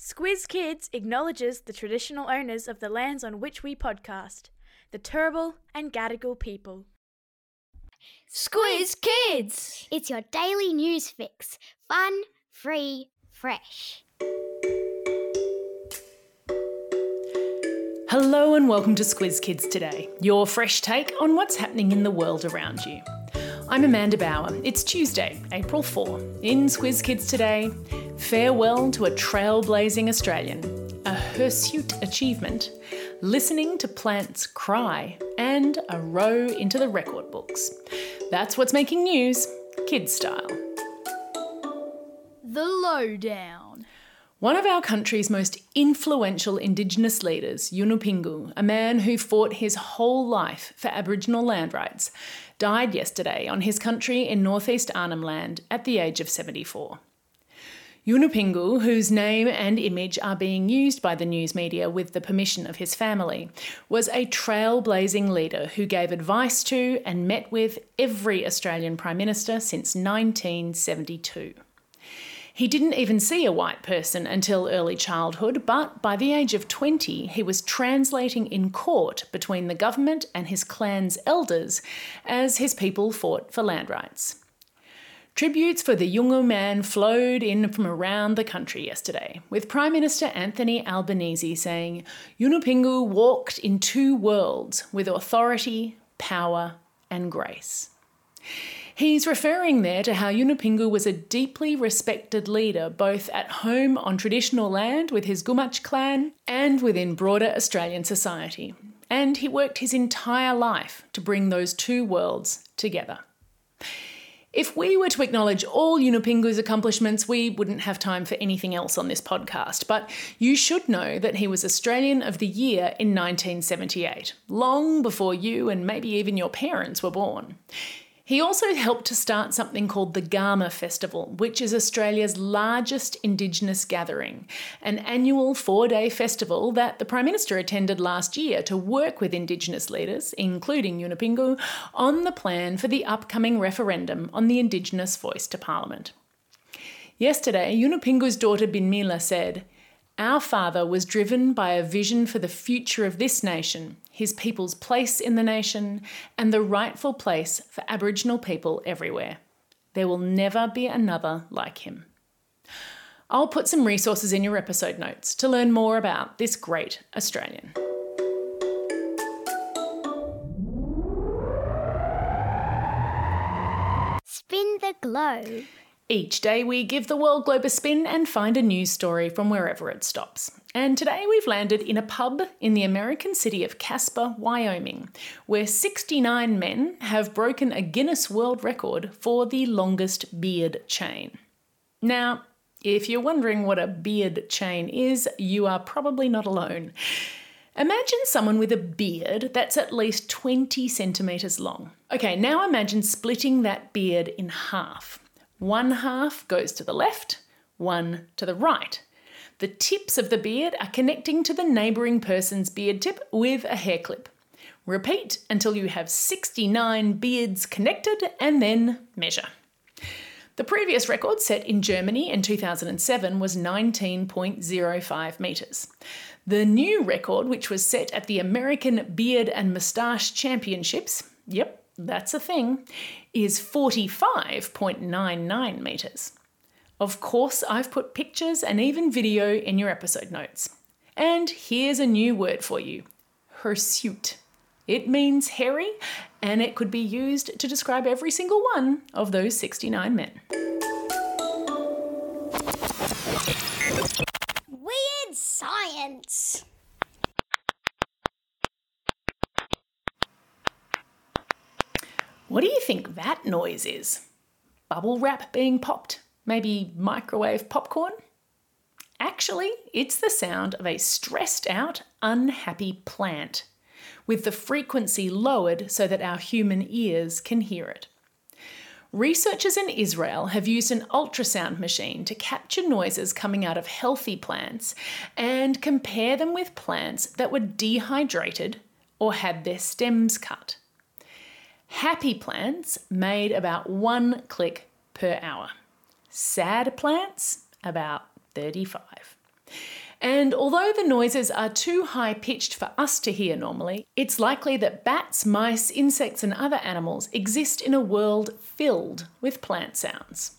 Squiz Kids acknowledges the traditional owners of the lands on which we podcast, the Turrbal and Gadigal people. Squiz Kids! It's your daily news fix. Fun, free, fresh. Hello and welcome to Squiz Kids Today, your fresh take on what's happening in the world around you. I'm Amanda Bauer. It's Tuesday, April 4. In Squiz Kids Today, farewell to a trailblazing Australian, a hirsute achievement, listening to plants cry, and a row into the record books. That's what's making news, kid style. The Lowdown. One of our country's most influential Indigenous leaders, Yunupingu, a man who fought his whole life for Aboriginal land rights, died yesterday on his country in northeast Arnhem Land at the age of 74. Yunupingu, whose name and image are being used by the news media with the permission of his family, was a trailblazing leader who gave advice to and met with every Australian Prime Minister since 1972. He didn't even see a white person until early childhood, but by the age of 20, he was translating in court between the government and his clan's elders as his people fought for land rights. Tributes for the Yolngu man flowed in from around the country yesterday, with Prime Minister Anthony Albanese saying Yunupingu walked in two worlds with authority, power, and grace. He's referring there to how Yunupingu was a deeply respected leader both at home on traditional land with his Gumatj clan and within broader Australian society. And he worked his entire life to bring those two worlds together. If we were to acknowledge all Yunupingu's accomplishments, we wouldn't have time for anything else on this podcast. But you should know that he was Australian of the Year in 1978, long before you and maybe even your parents were born. He also helped to start something called the Garma Festival, which is Australia's largest Indigenous gathering, an annual four day festival that the Prime Minister attended last year to work with Indigenous leaders, including Yunupingu, on the plan for the upcoming referendum on the Indigenous voice to Parliament. Yesterday, Yunupingu's daughter Binmila said, our father was driven by a vision for the future of this nation, his people's place in the nation, and the rightful place for Aboriginal people everywhere. There will never be another like him. I'll put some resources in your episode notes to learn more about this great Australian. Spin the globe. Each day, we give the world globe a spin and find a news story from wherever it stops. And today, we've landed in a pub in the American city of Casper, Wyoming, where 69 men have broken a Guinness World Record for the longest beard chain. Now, if you're wondering what a beard chain is, you are probably not alone. Imagine someone with a beard that's at least 20 centimetres long. Okay, now imagine splitting that beard in half. One half goes to the left, one to the right. The tips of the beard are connecting to the neighbouring person's beard tip with a hair clip. Repeat until you have 69 beards connected and then measure. The previous record set in Germany in 2007 was 19.05 metres. The new record, which was set at the American Beard and Moustache Championships, yep, that's a thing, is 45.99 metres. Of course, I've put pictures and even video in your episode notes. And here's a new word for you hirsute. It means hairy, and it could be used to describe every single one of those 69 men. Weird science. What do you think that noise is? Bubble wrap being popped? Maybe microwave popcorn? Actually, it's the sound of a stressed out, unhappy plant, with the frequency lowered so that our human ears can hear it. Researchers in Israel have used an ultrasound machine to capture noises coming out of healthy plants and compare them with plants that were dehydrated or had their stems cut. Happy plants made about one click per hour. Sad plants, about 35. And although the noises are too high pitched for us to hear normally, it's likely that bats, mice, insects, and other animals exist in a world filled with plant sounds.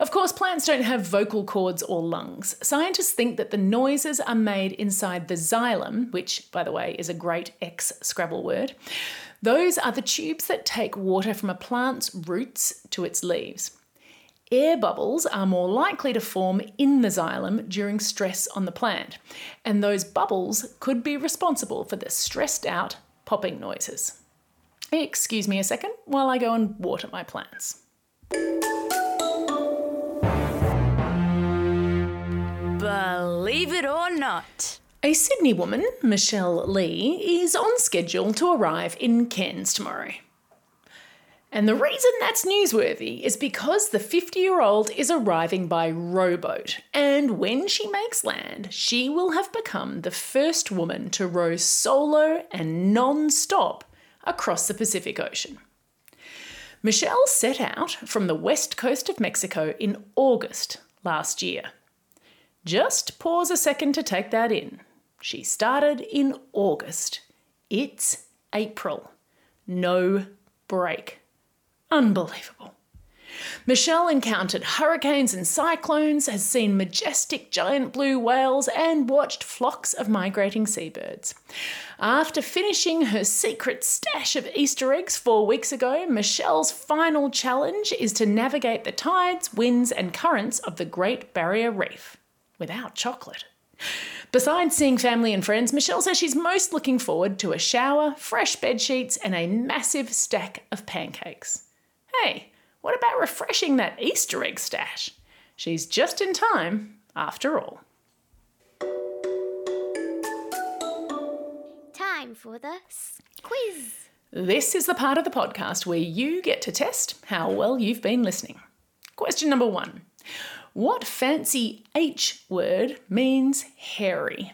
Of course, plants don't have vocal cords or lungs. Scientists think that the noises are made inside the xylem, which, by the way, is a great ex Scrabble word. Those are the tubes that take water from a plant's roots to its leaves. Air bubbles are more likely to form in the xylem during stress on the plant, and those bubbles could be responsible for the stressed out popping noises. Excuse me a second while I go and water my plants. Believe it or not. A Sydney woman, Michelle Lee, is on schedule to arrive in Cairns tomorrow. And the reason that's newsworthy is because the 50 year old is arriving by rowboat, and when she makes land, she will have become the first woman to row solo and non stop across the Pacific Ocean. Michelle set out from the west coast of Mexico in August last year. Just pause a second to take that in. She started in August. It's April. No break. Unbelievable. Michelle encountered hurricanes and cyclones, has seen majestic giant blue whales, and watched flocks of migrating seabirds. After finishing her secret stash of Easter eggs four weeks ago, Michelle's final challenge is to navigate the tides, winds, and currents of the Great Barrier Reef without chocolate. Besides seeing family and friends, Michelle says she's most looking forward to a shower, fresh bed sheets, and a massive stack of pancakes. Hey, what about refreshing that Easter egg stash? She's just in time, after all. Time for the quiz. This is the part of the podcast where you get to test how well you've been listening. Question number one What fancy H word means hairy?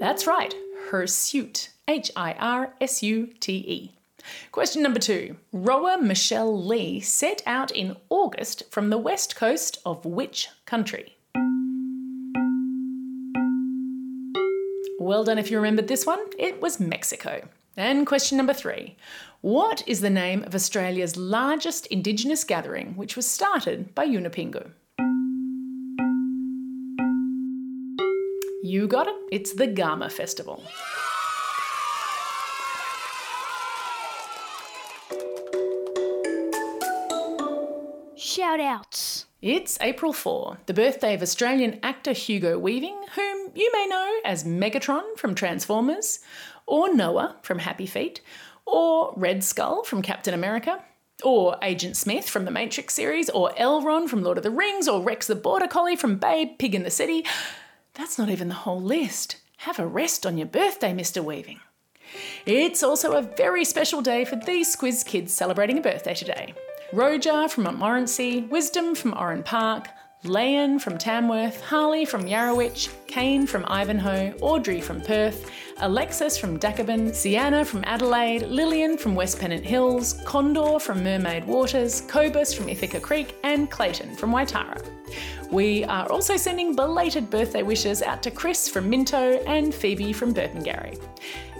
That's right, hirsute. H I R S U T E. Question number two. Rower Michelle Lee set out in August from the west coast of which country? Well done if you remembered this one. It was Mexico. And question number three. What is the name of Australia's largest Indigenous gathering, which was started by Yunupingu? You got it. It's the Garma Festival. Shout outs. It's April 4, the birthday of Australian actor Hugo Weaving, whom you may know as Megatron from Transformers, or Noah from Happy Feet, or Red Skull from Captain America, or Agent Smith from the Matrix series, or Elrond from Lord of the Rings, or Rex the Border Collie from Babe, Pig in the City. That's not even the whole list. Have a rest on your birthday, Mr. Weaving. It's also a very special day for these Squiz kids celebrating a birthday today. Rojar from Montmorency, Wisdom from Oran Park, Layan from Tamworth, Harley from Yarrowitch, Kane from Ivanhoe, Audrey from Perth, Alexis from Dakabin, Sienna from Adelaide, Lillian from West Pennant Hills, Condor from Mermaid Waters, Cobus from Ithaca Creek, and Clayton from Waitara. We are also sending belated birthday wishes out to Chris from Minto and Phoebe from Burpengary.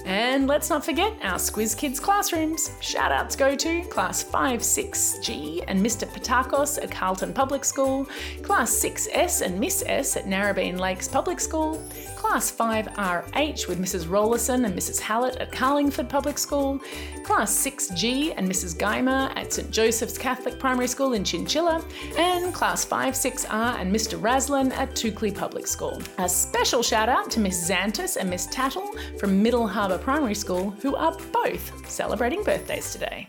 And let's not forget our Squiz Kids classrooms. Shout outs go to Class 5 6G and Mr. Patakos at Carlton Public School, Class 6S and Miss S at Narrabeen Lakes Public School, Class 5RH with Mrs. Rollison and Mrs. Hallett at Carlingford Public School, Class 6G and Mrs. Geimer at St. Joseph's Catholic Primary School in Chinchilla, and Class 5-6R and Mr. Raslin at Toukley Public School. A special shout out to Miss Xantis and Miss Tattle from Middle Harbour Primary School, who are both celebrating birthdays today.